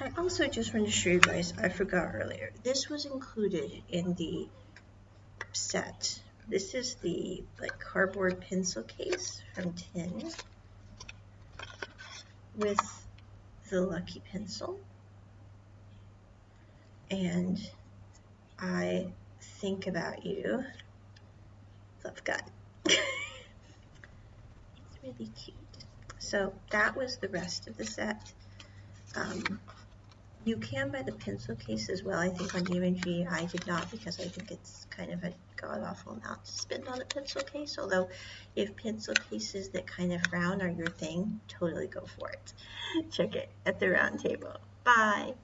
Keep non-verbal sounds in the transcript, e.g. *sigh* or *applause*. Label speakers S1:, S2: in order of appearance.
S1: I also just wanted to show you guys, I forgot earlier, this was included in the set. This is the like cardboard pencil case from Tin with the Lucky Pencil. And I think about you. Love Gun. *laughs* it's really cute. So that was the rest of the set. Um, you can buy the pencil case as well. I think on GMM I did not because I think it's kind of a god awful amount to spend on a pencil case. Although if pencil cases that kind of round are your thing, totally go for it. *laughs* Check it at the round table. Bye.